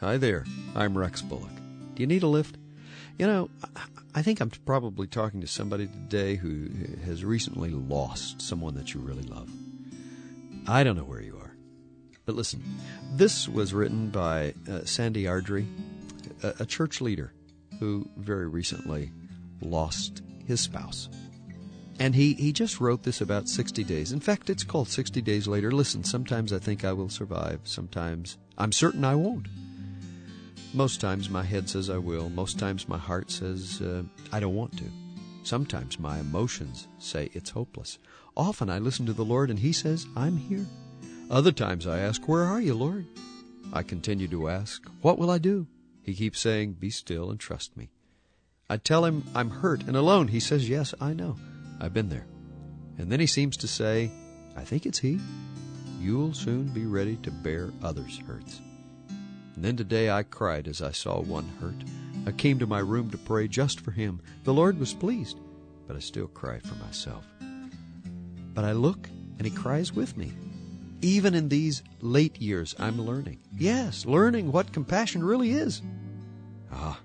Hi there. I'm Rex Bullock. Do you need a lift? You know, I think I'm probably talking to somebody today who has recently lost someone that you really love. I don't know where you are. But listen, this was written by uh, Sandy Ardrey, a, a church leader who very recently lost his spouse. And he, he just wrote this about 60 days. In fact, it's called 60 Days Later. Listen, sometimes I think I will survive. Sometimes I'm certain I won't. Most times my head says I will. Most times my heart says uh, I don't want to. Sometimes my emotions say it's hopeless. Often I listen to the Lord and He says, I'm here. Other times I ask, Where are you, Lord? I continue to ask, What will I do? He keeps saying, Be still and trust me. I tell him I'm hurt and alone. He says, Yes, I know. I've been there. And then he seems to say, I think it's he. You'll soon be ready to bear others' hurts. And then today I cried as I saw one hurt. I came to my room to pray just for him. The Lord was pleased, but I still cried for myself. But I look, and he cries with me. Even in these late years, I'm learning. Yes, learning what compassion really is. Ah,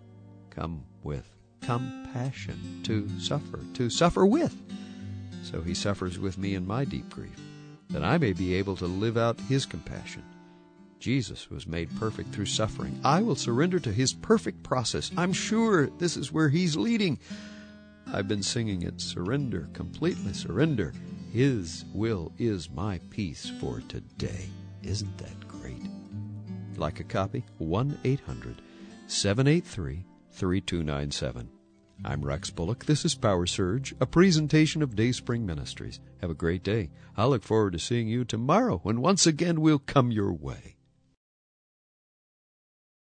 come with compassion to suffer, to suffer with. So he suffers with me in my deep grief, that I may be able to live out his compassion. Jesus was made perfect through suffering. I will surrender to his perfect process. I'm sure this is where he's leading. I've been singing it surrender, completely surrender. His will is my peace for today. Isn't that great? Like a copy? 1 800 783 3297. I'm Rex Bullock. This is Power Surge, a presentation of Dayspring Ministries. Have a great day. I look forward to seeing you tomorrow when once again we'll come your way.